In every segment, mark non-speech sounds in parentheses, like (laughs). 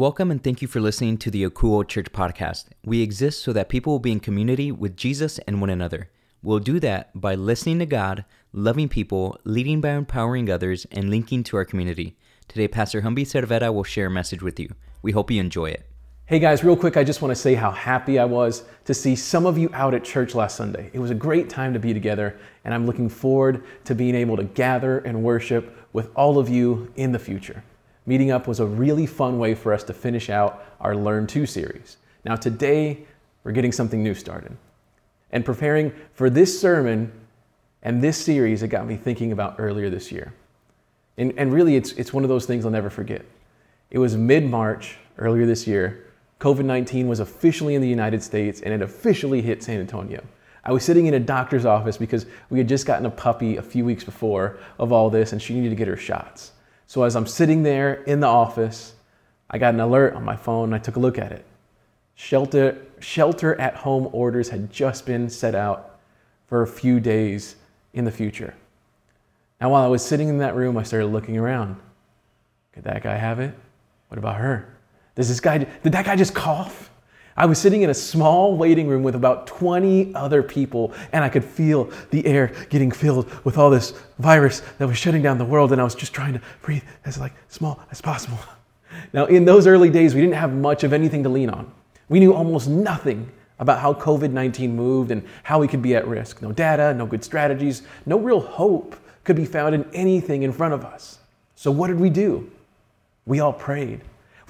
Welcome and thank you for listening to the Akouo Church podcast. We exist so that people will be in community with Jesus and one another. We'll do that by listening to God, loving people, leading by empowering others, and linking to our community. Today, Pastor Humby Cervera will share a message with you. We hope you enjoy it. Hey guys, real quick, I just want to say how happy I was to see some of you out at church last Sunday. It was a great time to be together, and I'm looking forward to being able to gather and worship with all of you in the future. Meeting up was a really fun way for us to finish out our Learn To series. Now, today, we're getting something new started. And preparing for this sermon and this series, it got me thinking about earlier this year. And, and really, it's, it's one of those things I'll never forget. It was mid March earlier this year. COVID 19 was officially in the United States and it officially hit San Antonio. I was sitting in a doctor's office because we had just gotten a puppy a few weeks before of all this and she needed to get her shots. So as I'm sitting there in the office, I got an alert on my phone and I took a look at it. Shelter, shelter at home orders had just been set out for a few days in the future. Now, while I was sitting in that room, I started looking around. Could that guy have it? What about her? Does this guy, did that guy just cough? I was sitting in a small waiting room with about 20 other people, and I could feel the air getting filled with all this virus that was shutting down the world, and I was just trying to breathe as like small as possible. (laughs) Now, in those early days, we didn't have much of anything to lean on. We knew almost nothing about how COVID 19 moved and how we could be at risk. No data, no good strategies, no real hope could be found in anything in front of us. So, what did we do? We all prayed.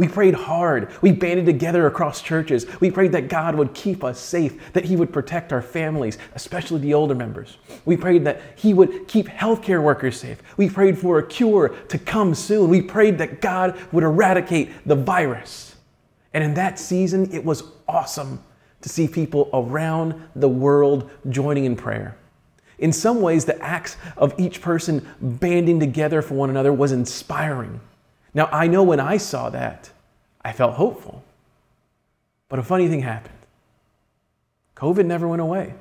We prayed hard. We banded together across churches. We prayed that God would keep us safe, that He would protect our families, especially the older members. We prayed that He would keep healthcare workers safe. We prayed for a cure to come soon. We prayed that God would eradicate the virus. And in that season, it was awesome to see people around the world joining in prayer. In some ways, the acts of each person banding together for one another was inspiring. Now, I know when I saw that, I felt hopeful. But a funny thing happened COVID never went away.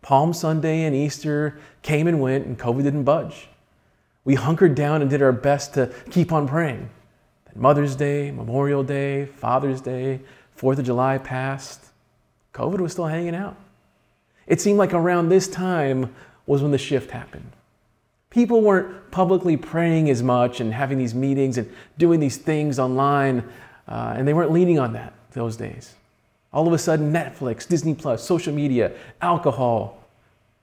Palm Sunday and Easter came and went, and COVID didn't budge. We hunkered down and did our best to keep on praying. Then Mother's Day, Memorial Day, Father's Day, Fourth of July passed. COVID was still hanging out. It seemed like around this time was when the shift happened. People weren't publicly praying as much and having these meetings and doing these things online, uh, and they weren't leaning on that those days. All of a sudden, Netflix, Disney Plus, social media, alcohol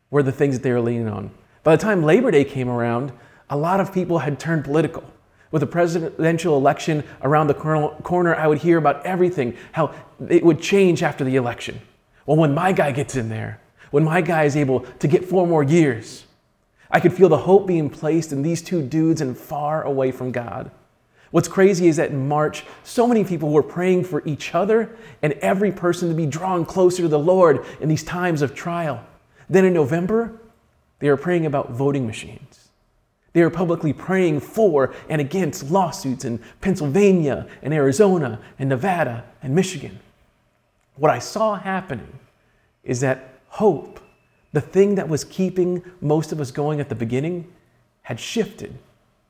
were the things that they were leaning on. By the time Labor Day came around, a lot of people had turned political. With the presidential election around the corner, I would hear about everything, how it would change after the election. Well, when my guy gets in there, when my guy is able to get four more years, I could feel the hope being placed in these two dudes and far away from God. What's crazy is that in March, so many people were praying for each other and every person to be drawn closer to the Lord in these times of trial. Then in November, they were praying about voting machines. They were publicly praying for and against lawsuits in Pennsylvania and Arizona and Nevada and Michigan. What I saw happening is that hope the thing that was keeping most of us going at the beginning had shifted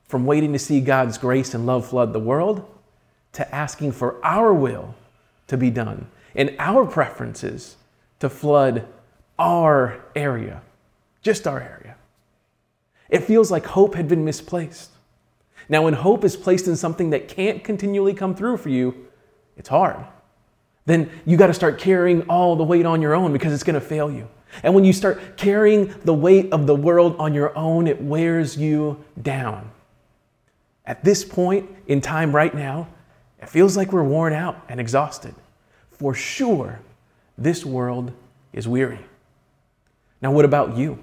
from waiting to see God's grace and love flood the world to asking for our will to be done and our preferences to flood our area, just our area. It feels like hope had been misplaced. Now, when hope is placed in something that can't continually come through for you, it's hard. Then you got to start carrying all the weight on your own because it's going to fail you. And when you start carrying the weight of the world on your own, it wears you down. At this point in time right now, it feels like we're worn out and exhausted. For sure, this world is weary. Now, what about you?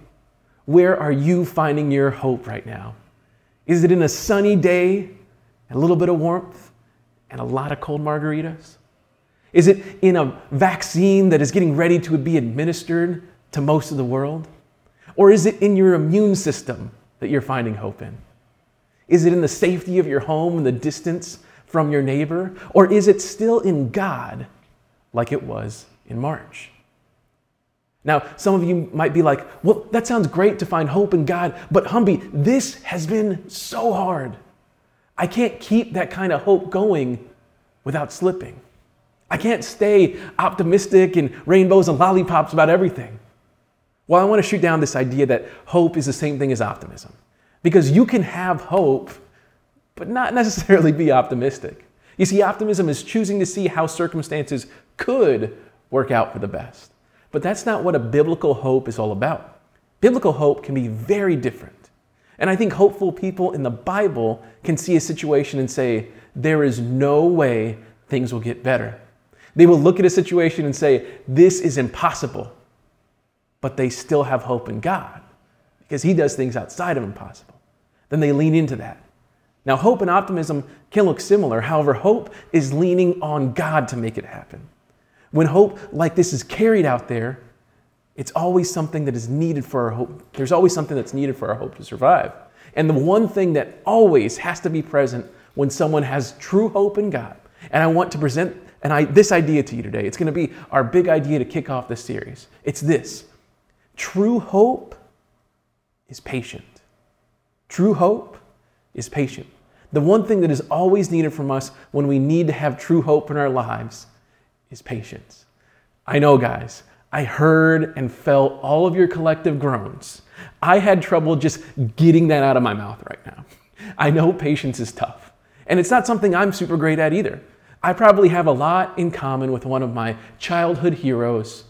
Where are you finding your hope right now? Is it in a sunny day, a little bit of warmth, and a lot of cold margaritas? Is it in a vaccine that is getting ready to be administered to most of the world? Or is it in your immune system that you're finding hope in? Is it in the safety of your home and the distance from your neighbor? Or is it still in God like it was in March? Now, some of you might be like, well, that sounds great to find hope in God, but Humby, this has been so hard. I can't keep that kind of hope going without slipping. I can't stay optimistic and rainbows and lollipops about everything. Well, I want to shoot down this idea that hope is the same thing as optimism. Because you can have hope, but not (laughs) necessarily be optimistic. You see, optimism is choosing to see how circumstances could work out for the best. But that's not what a biblical hope is all about. Biblical hope can be very different. And I think hopeful people in the Bible can see a situation and say, there is no way things will get better. They will look at a situation and say, this is impossible. But they still have hope in God because He does things outside of impossible. Then they lean into that. Now, hope and optimism can look similar. However, hope is leaning on God to make it happen. When hope like this is carried out there, it's always something that is needed for our hope. There's always something that's needed for our hope to survive. And the one thing that always has to be present when someone has true hope in God, and I want to present and I, this idea to you today. It's going to be our big idea to kick off this series. It's this true hope is patient. True hope is patient. The one thing that is always needed from us when we need to have true hope in our lives is patience. I know, guys, I heard and felt all of your collective groans. I had trouble just getting that out of my mouth right now. I know patience is tough. And it's not something I'm super great at either. I probably have a lot in common with one of my childhood heroes,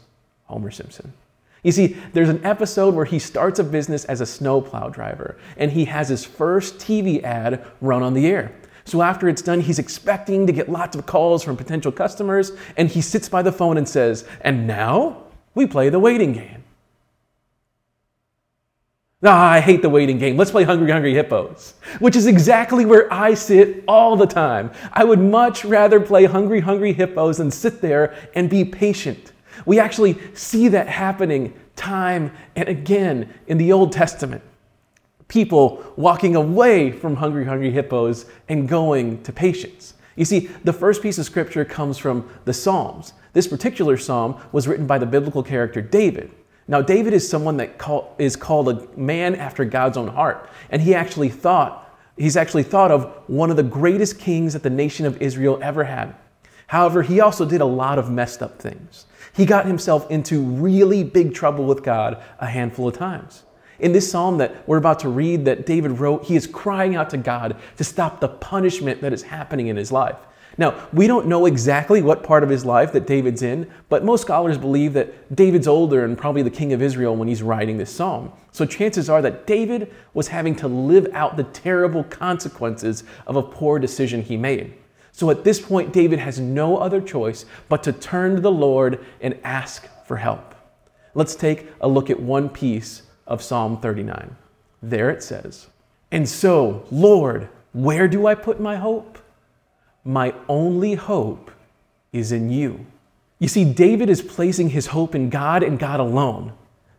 Homer Simpson. You see, there's an episode where he starts a business as a snowplow driver, and he has his first TV ad run on the air. So after it's done, he's expecting to get lots of calls from potential customers, and he sits by the phone and says, And now we play the waiting game. Ah, I hate the waiting game. Let's play Hungry Hungry Hippos, which is exactly where I sit all the time. I would much rather play Hungry Hungry Hippos than sit there and be patient we actually see that happening time and again in the Old Testament. People walking away from hungry, hungry hippos and going to patience. You see, the first piece of scripture comes from the Psalms. This particular psalm was written by the biblical character David. Now, David is someone that call, is called a man after God's own heart, and he actually thought he's actually thought of one of the greatest kings that the nation of Israel ever had. However, he also did a lot of messed up things. He got himself into really big trouble with God a handful of times. In this psalm that we're about to read, that David wrote, he is crying out to God to stop the punishment that is happening in his life. Now, we don't know exactly what part of his life that David's in, but most scholars believe that David's older and probably the king of Israel when he's writing this psalm. So chances are that David was having to live out the terrible consequences of a poor decision he made. So at this point, David has no other choice but to turn to the Lord and ask for help. Let's take a look at one piece of Psalm 39. There it says, And so, Lord, where do I put my hope? My only hope is in you. You see, David is placing his hope in God and God alone.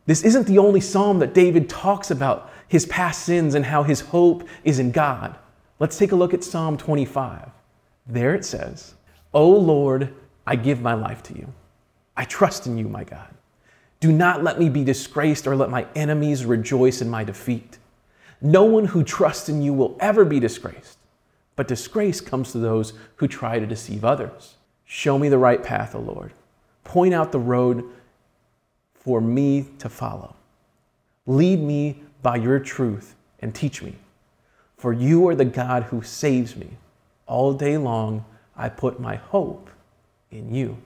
This isn't the only psalm that David talks about his past sins and how his hope is in God. Let's take a look at Psalm 25. There it says, O Lord, I give my life to you. I trust in you, my God. Do not let me be disgraced or let my enemies rejoice in my defeat. No one who trusts in you will ever be disgraced, but disgrace comes to those who try to deceive others. Show me the right path, O Lord. Point out the road for me to follow. Lead me by your truth and teach me, for you are the God who saves me. All day long, I put my hope in you.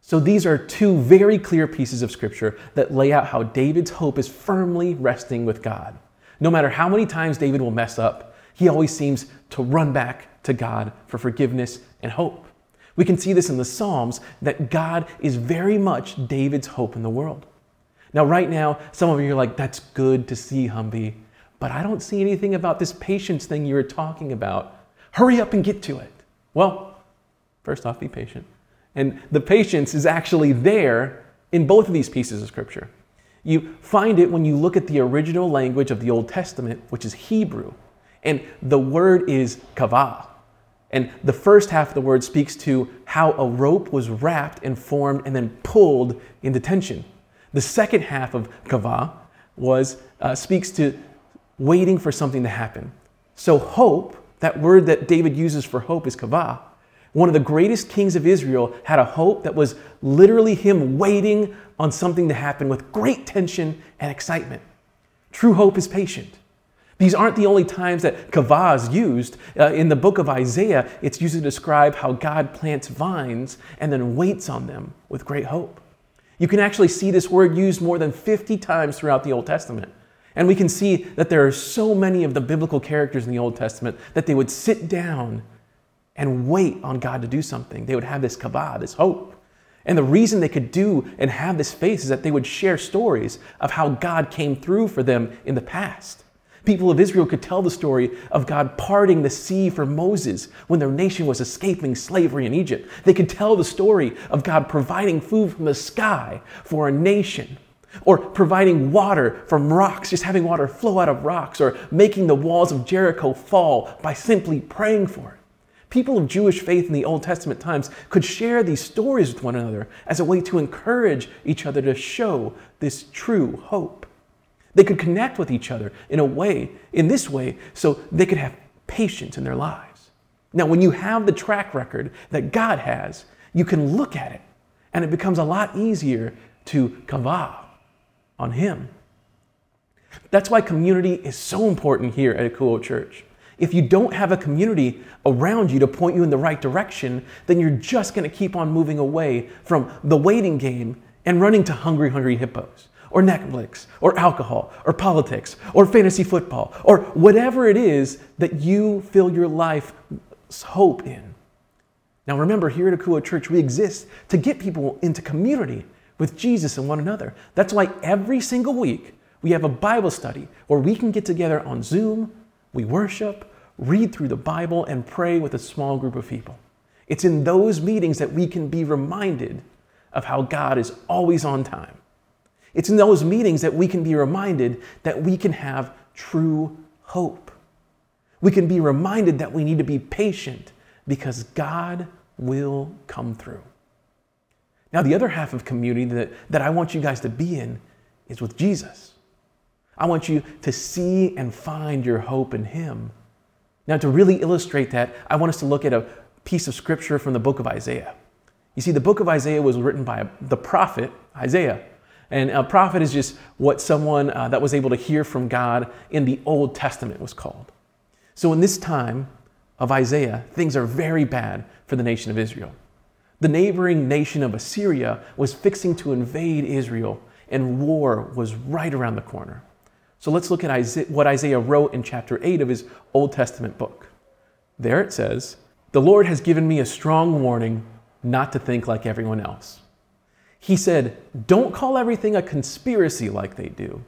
So these are two very clear pieces of scripture that lay out how David's hope is firmly resting with God. No matter how many times David will mess up, he always seems to run back to God for forgiveness and hope. We can see this in the Psalms that God is very much David's hope in the world. Now, right now, some of you are like, that's good to see, Humby, but I don't see anything about this patience thing you were talking about Hurry up and get to it. Well, first off, be patient. And the patience is actually there in both of these pieces of scripture. You find it when you look at the original language of the Old Testament, which is Hebrew. And the word is kavah. And the first half of the word speaks to how a rope was wrapped and formed and then pulled into tension. The second half of kavah was, uh, speaks to waiting for something to happen. So hope that word that David uses for hope is kavah. One of the greatest kings of Israel had a hope that was literally him waiting on something to happen with great tension and excitement. True hope is patient. These aren't the only times that kavah is used. Uh, in the book of Isaiah, it's used to describe how God plants vines and then waits on them with great hope. You can actually see this word used more than 50 times throughout the Old Testament. And we can see that there are so many of the biblical characters in the Old Testament that they would sit down and wait on God to do something. They would have this kavah, this hope. And the reason they could do and have this faith is that they would share stories of how God came through for them in the past. People of Israel could tell the story of God parting the sea for Moses when their nation was escaping slavery in Egypt. They could tell the story of God providing food from the sky for a nation, or providing water from rocks, just having water flow out of rocks, or making the walls of Jericho fall by simply praying for it. People of Jewish faith in the Old Testament times could share these stories with one another as a way to encourage each other to show this true hope. They could connect with each other in a way, in this way, so they could have patience in their lives. Now, when you have the track record that God has, you can look at it and it becomes a lot easier to kavah on Him. That's why community is so important here at Akouo Church. If you don't have a community around you to point you in the right direction, then you're just going to keep on moving away from the waiting game and running to hungry, hungry hippos, or Netflix, or alcohol, or politics, or fantasy football, or whatever it is that you fill your life's hope in. Now, remember, here at Akouo Church, we exist to get people into community with Jesus and one another. That's why every single week we have a Bible study where we can get together on Zoom we worship, read through the Bible, and pray with a small group of people. It's in those meetings that we can be reminded of how God is always on time. It's in those meetings that we can be reminded that we can have true hope. We can be reminded that we need to be patient because God will come through. Now, the other half of community that, that I want you guys to be in is with Jesus. I want you to see and find your hope in Him. Now, to really illustrate that, I want us to look at a piece of scripture from the book of Isaiah. You see, the book of Isaiah was written by the prophet Isaiah. And a prophet is just what someone uh, that was able to hear from God in the Old Testament was called. So, in this time of Isaiah, things are very bad for the nation of Israel. The neighboring nation of Assyria was fixing to invade Israel, and war was right around the corner. So let's look at what Isaiah wrote in chapter 8 of his Old Testament book. There it says, The Lord has given me a strong warning not to think like everyone else. He said, Don't call everything a conspiracy like they do,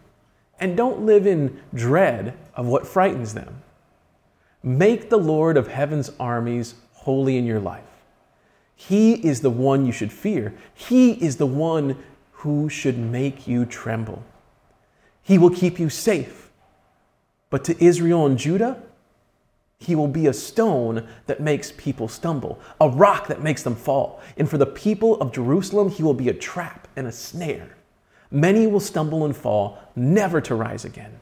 and don't live in dread of what frightens them. Make the Lord of heaven's armies holy in your life. He is the one you should fear. He is the one who should make you tremble. He will keep you safe. But to Israel and Judah, he will be a stone that makes people stumble, a rock that makes them fall. And for the people of Jerusalem, he will be a trap and a snare. Many will stumble and fall, never to rise again.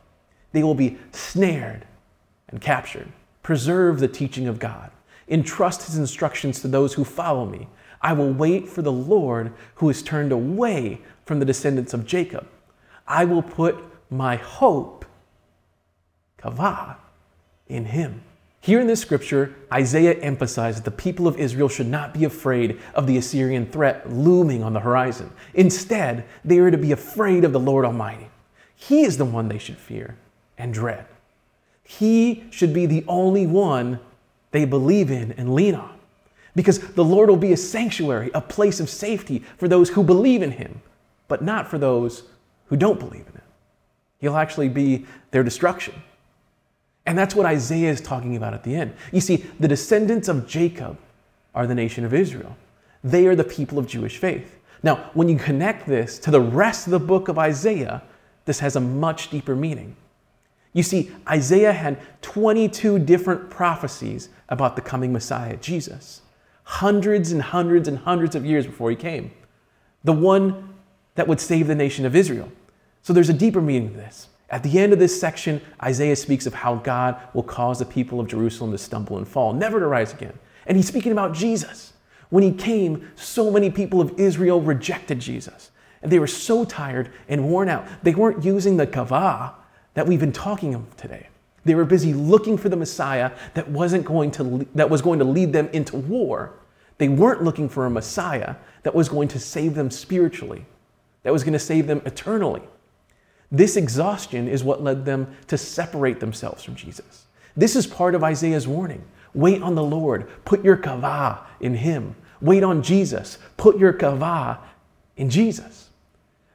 They will be snared and captured. Preserve the teaching of God. Entrust his instructions to those who follow me. I will wait for the Lord who has turned away from the descendants of Jacob. I will put my hope, kavah, in him. Here in this scripture, Isaiah emphasizes that the people of Israel should not be afraid of the Assyrian threat looming on the horizon. Instead, they are to be afraid of the Lord Almighty. He is the one they should fear and dread. He should be the only one they believe in and lean on. Because the Lord will be a sanctuary, a place of safety for those who believe in Him, but not for those who don't believe in Him. He'll actually be their destruction. And that's what Isaiah is talking about at the end. You see, the descendants of Jacob are the nation of Israel, they are the people of Jewish faith. Now, when you connect this to the rest of the book of Isaiah, this has a much deeper meaning. You see, Isaiah had 22 different prophecies about the coming Messiah, Jesus, hundreds and hundreds and hundreds of years before he came. The one that would save the nation of Israel. So there's a deeper meaning to this. At the end of this section, Isaiah speaks of how God will cause the people of Jerusalem to stumble and fall, never to rise again. And he's speaking about Jesus. When he came, so many people of Israel rejected Jesus. And they were so tired and worn out. They weren't using the kavah that we've been talking of today. They were busy looking for the Messiah that wasn't going to that was going to lead them into war. They weren't looking for a Messiah that was going to save them spiritually, that was going to save them eternally. This exhaustion is what led them to separate themselves from Jesus. This is part of Isaiah's warning. Wait on the Lord. Put your kavah in him. Wait on Jesus. Put your kavah in Jesus.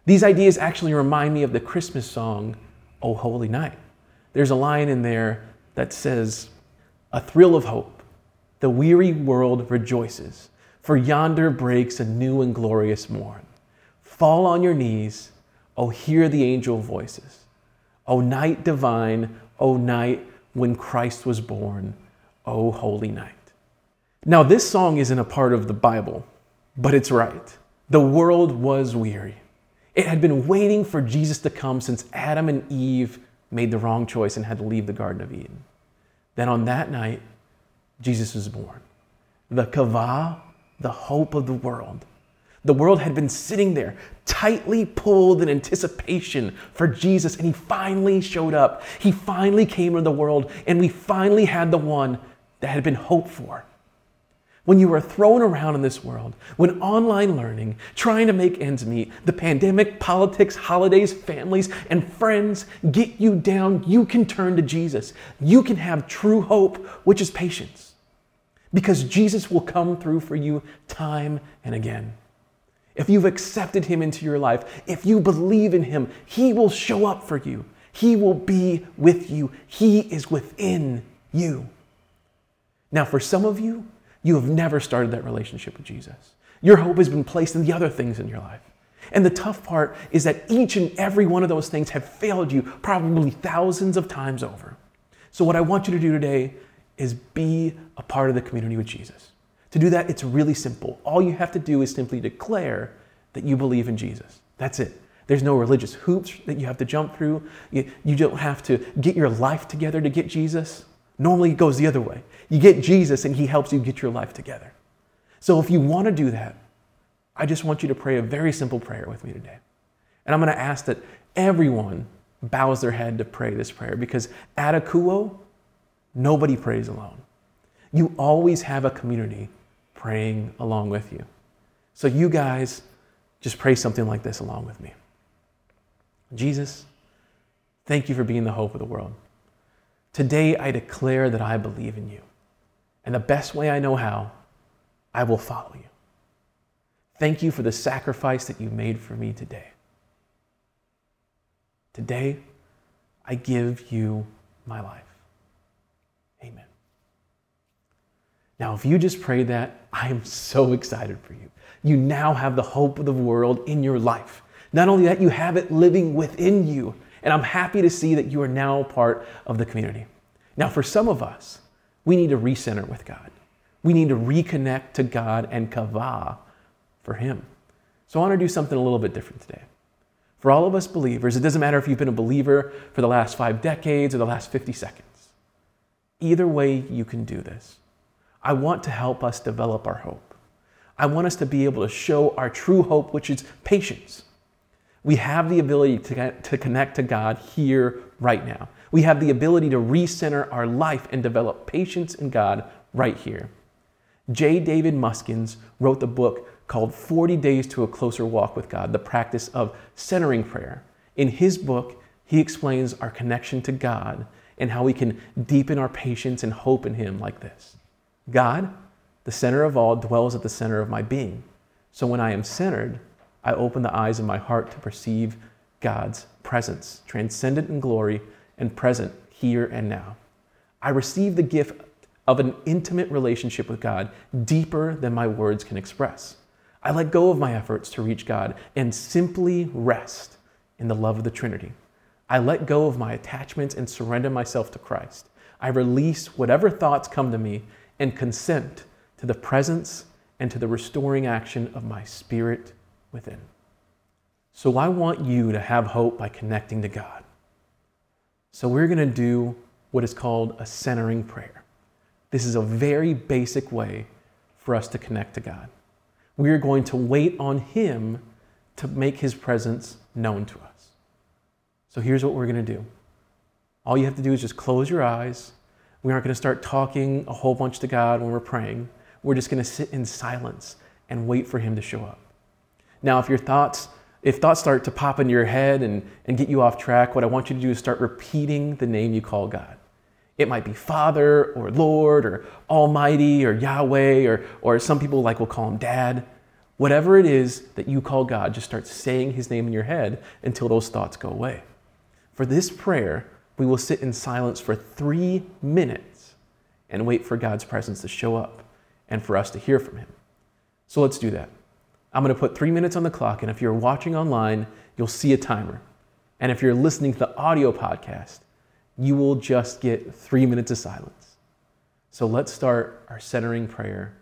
These ideas actually remind me of the Christmas song, O Holy Night. There's a line in there that says, A thrill of hope. The weary world rejoices, for yonder breaks a new and glorious morn. Fall on your knees, O hear the angel voices. O night divine, O night when Christ was born, O holy night. Now, this song isn't a part of the Bible, but it's right. The world was weary. It had been waiting for Jesus to come since Adam and Eve made the wrong choice and had to leave the Garden of Eden. Then on that night, Jesus was born. The kavah, the hope of the world. The world had been sitting there, tightly pulled in anticipation for Jesus, and he finally showed up. He finally came into the world, and we finally had the one that had been hoped for when you are thrown around in this world, when online learning, trying to make ends meet, the pandemic, politics, holidays, families, and friends get you down, you can turn to Jesus. You can have true hope, which is patience. Because Jesus will come through for you time and again. If you've accepted Him into your life, if you believe in Him, He will show up for you. He will be with you. He is within you. Now, for some of you, you have never started that relationship with Jesus. Your hope has been placed in the other things in your life. And the tough part is that each and every one of those things have failed you probably thousands of times over. So, what I want you to do today is be a part of the community with Jesus. To do that, it's really simple. All you have to do is simply declare that you believe in Jesus. That's it. There's no religious hoops that you have to jump through. You, you don't have to get your life together to get Jesus. Normally, it goes the other way. You get Jesus and he helps you get your life together. So if you want to do that, I just want you to pray a very simple prayer with me today. And I'm going to ask that everyone bows their head to pray this prayer because at Akouo, nobody prays alone. You always have a community praying along with you. So you guys just pray something like this along with me. Jesus, thank you for being the hope of the world. Today I declare that I believe in you. And the best way I know how, I will follow you. Thank you for the sacrifice that you made for me today. Today, I give you my life. Amen. Now, if you just prayed that, I am so excited for you. You now have the hope of the world in your life. Not only that, you have it living within you. And I'm happy to see that you are now part of the community. Now, for some of us, we need to recenter with God. We need to reconnect to God and kavah for Him. So I want to do something a little bit different today. For all of us believers, it doesn't matter if you've been a believer for the last five decades or the last 50 seconds. Either way, you can do this. I want to help us develop our hope. I want us to be able to show our true hope, which is patience. We have the ability to, to connect to God here, right now. We have the ability to recenter our life and develop patience in God right here. J. David Muyskens wrote the book called 40 Days to a Closer Walk with God, the practice of centering prayer. In his book, he explains our connection to God and how we can deepen our patience and hope in Him like this God, the center of all, dwells at the center of my being. So when I am centered, I open the eyes of my heart to perceive God's presence, transcendent in glory and present here and now. I receive the gift of an intimate relationship with God deeper than my words can express. I let go of my efforts to reach God and simply rest in the love of the Trinity. I let go of my attachments and surrender myself to Christ. I release whatever thoughts come to me and consent to the presence and to the restoring action of my spirit within. So I want you to have hope by connecting to God. So we're going to do what is called a centering prayer. This is a very basic way for us to connect to God. We are going to wait on Him to make His presence known to us. So here's what we're going to do. All you have to do is just close your eyes. We aren't going to start talking a whole bunch to God when we're praying. We're just going to sit in silence and wait for Him to show up. Now, if your thoughts, if thoughts start to pop into your head and, and get you off track, what I want you to do is start repeating the name you call God. It might be Father or Lord or Almighty or Yahweh or, or some people like will call him Dad. Whatever it is that you call God, just start saying his name in your head until those thoughts go away. For this prayer, we will sit in silence for three minutes and wait for God's presence to show up and for us to hear from him. So let's do that. I'm going to put three minutes on the clock, and if you're watching online, you'll see a timer. And if you're listening to the audio podcast, you will just get three minutes of silence. So let's start our centering prayer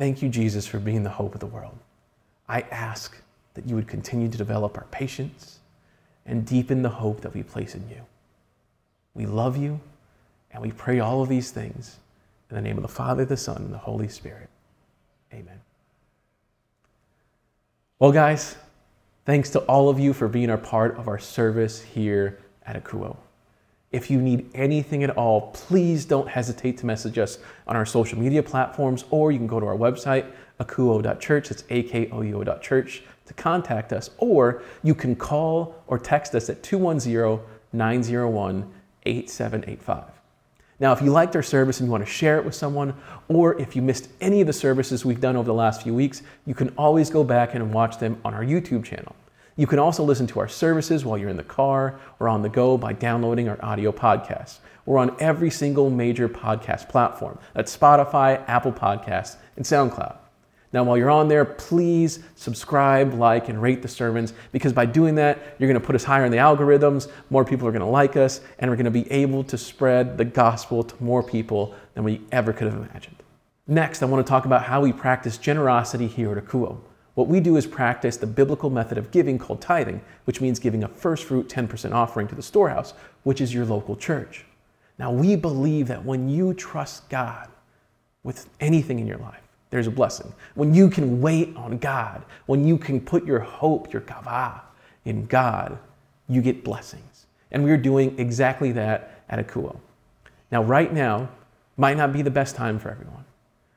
Thank you, Jesus, for being the hope of the world. I ask that you would continue to develop our patience and deepen the hope that we place in you. We love you, and we pray all of these things in the name of the Father, the Son, and the Holy Spirit. Amen. Well, guys, thanks to all of you for being a part of our service here at Akouo. If you need anything at all, please don't hesitate to message us on our social media platforms, or you can go to our website, akouo.church, it's A-K-O-U-O.church, to contact us, or you can call or text us at 210-901-8785. Now, if you liked our service and you want to share it with someone, or if you missed any of the services we've done over the last few weeks, you can always go back and watch them on our YouTube channel. You can also listen to our services while you're in the car or on the go by downloading our audio podcasts. We're on every single major podcast platform. That's Spotify, Apple Podcasts, and SoundCloud. Now, while you're on there, please subscribe, like, and rate the sermons because by doing that, you're going to put us higher in the algorithms, more people are going to like us, and we're going to be able to spread the gospel to more people than we ever could have imagined. Next, I want to talk about how we practice generosity here at Akouo. What we do is practice the biblical method of giving called tithing, which means giving a first fruit 10% offering to the storehouse, which is your local church. Now, we believe that when you trust God with anything in your life, there's a blessing. When you can wait on God, when you can put your hope, your kavah in God, you get blessings. And we're doing exactly that at Akouo. Now, right now might not be the best time for everyone.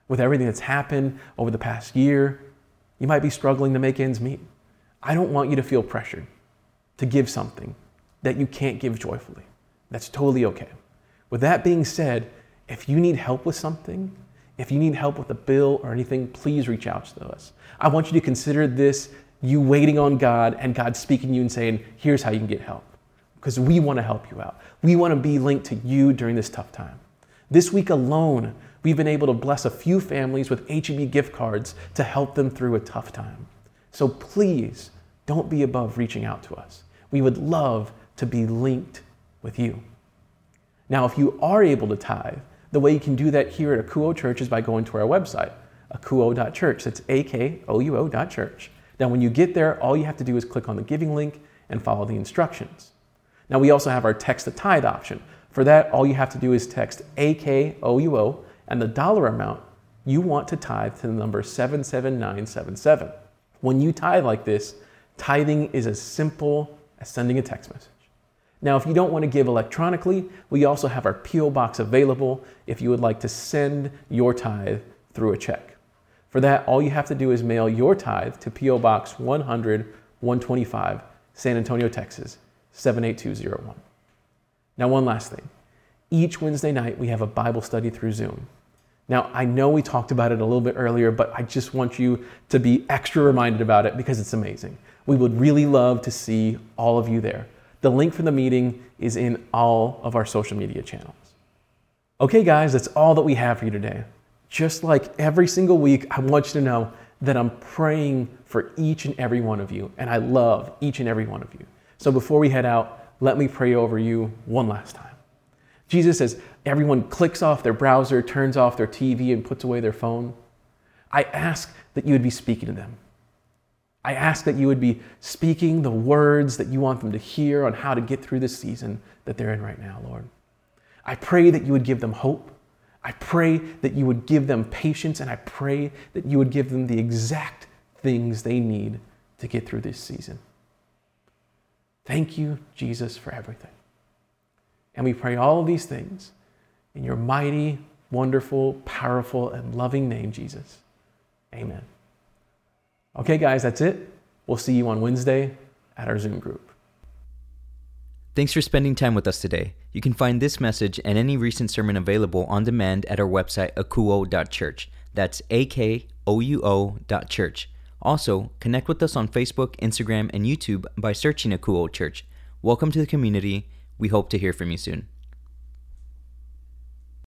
With everything that's happened over the past year, you might be struggling to make ends meet. I don't want you to feel pressured to give something that you can't give joyfully. That's totally okay. With that being said, if you need help with something, if you need help with a bill or anything, please reach out to us. I want you to consider this you waiting on God and God speaking to you and saying, here's how you can get help. Because we want to help you out. We want to be linked to you during this tough time. This week alone, we've been able to bless a few families with HEB gift cards to help them through a tough time. So please don't be above reaching out to us. We would love to be linked with you. Now, if you are able to tithe, the way you can do that here at Akouo Church is by going to our website, akouo.church. That's A K O U O.church. Now, when you get there, all you have to do is click on the giving link and follow the instructions. Now, we also have our text to tithe option. For that, all you have to do is text AKOUO and the dollar amount you want to tithe to the number 77977. When you tithe like this, tithing is as simple as sending a text message. Now, if you don't want to give electronically, we also have our P.O. box available if you would like to send your tithe through a check. For that, all you have to do is mail your tithe to P.O. Box 100 125, San Antonio, Texas 78201. Now, one last thing. Each Wednesday night, we have a Bible study through Zoom. Now, I know we talked about it a little bit earlier, but I just want you to be extra reminded about it because it's amazing. We would really love to see all of you there. The link for the meeting is in all of our social media channels. Okay, guys, that's all that we have for you today. Just like every single week, I want you to know that I'm praying for each and every one of you, and I love each and every one of you. So before we head out, let me pray over you one last time. Jesus, as everyone clicks off their browser, turns off their TV, and puts away their phone, I ask that you would be speaking to them. I ask that you would be speaking the words that you want them to hear on how to get through this season that they're in right now, Lord. I pray that you would give them hope. I pray that you would give them patience, and I pray that you would give them the exact things they need to get through this season. Thank you, Jesus, for everything. And we pray all these things in your mighty, wonderful, powerful, and loving name, Jesus. Amen. Okay, guys, that's it. We'll see you on Wednesday at our Zoom group. Thanks for spending time with us today. You can find this message and any recent sermon available on demand at our website, akouo.church. That's A K O U O dot church. Also, connect with us on Facebook, Instagram, and YouTube by searching Akouo Church. Welcome to the community. We hope to hear from you soon.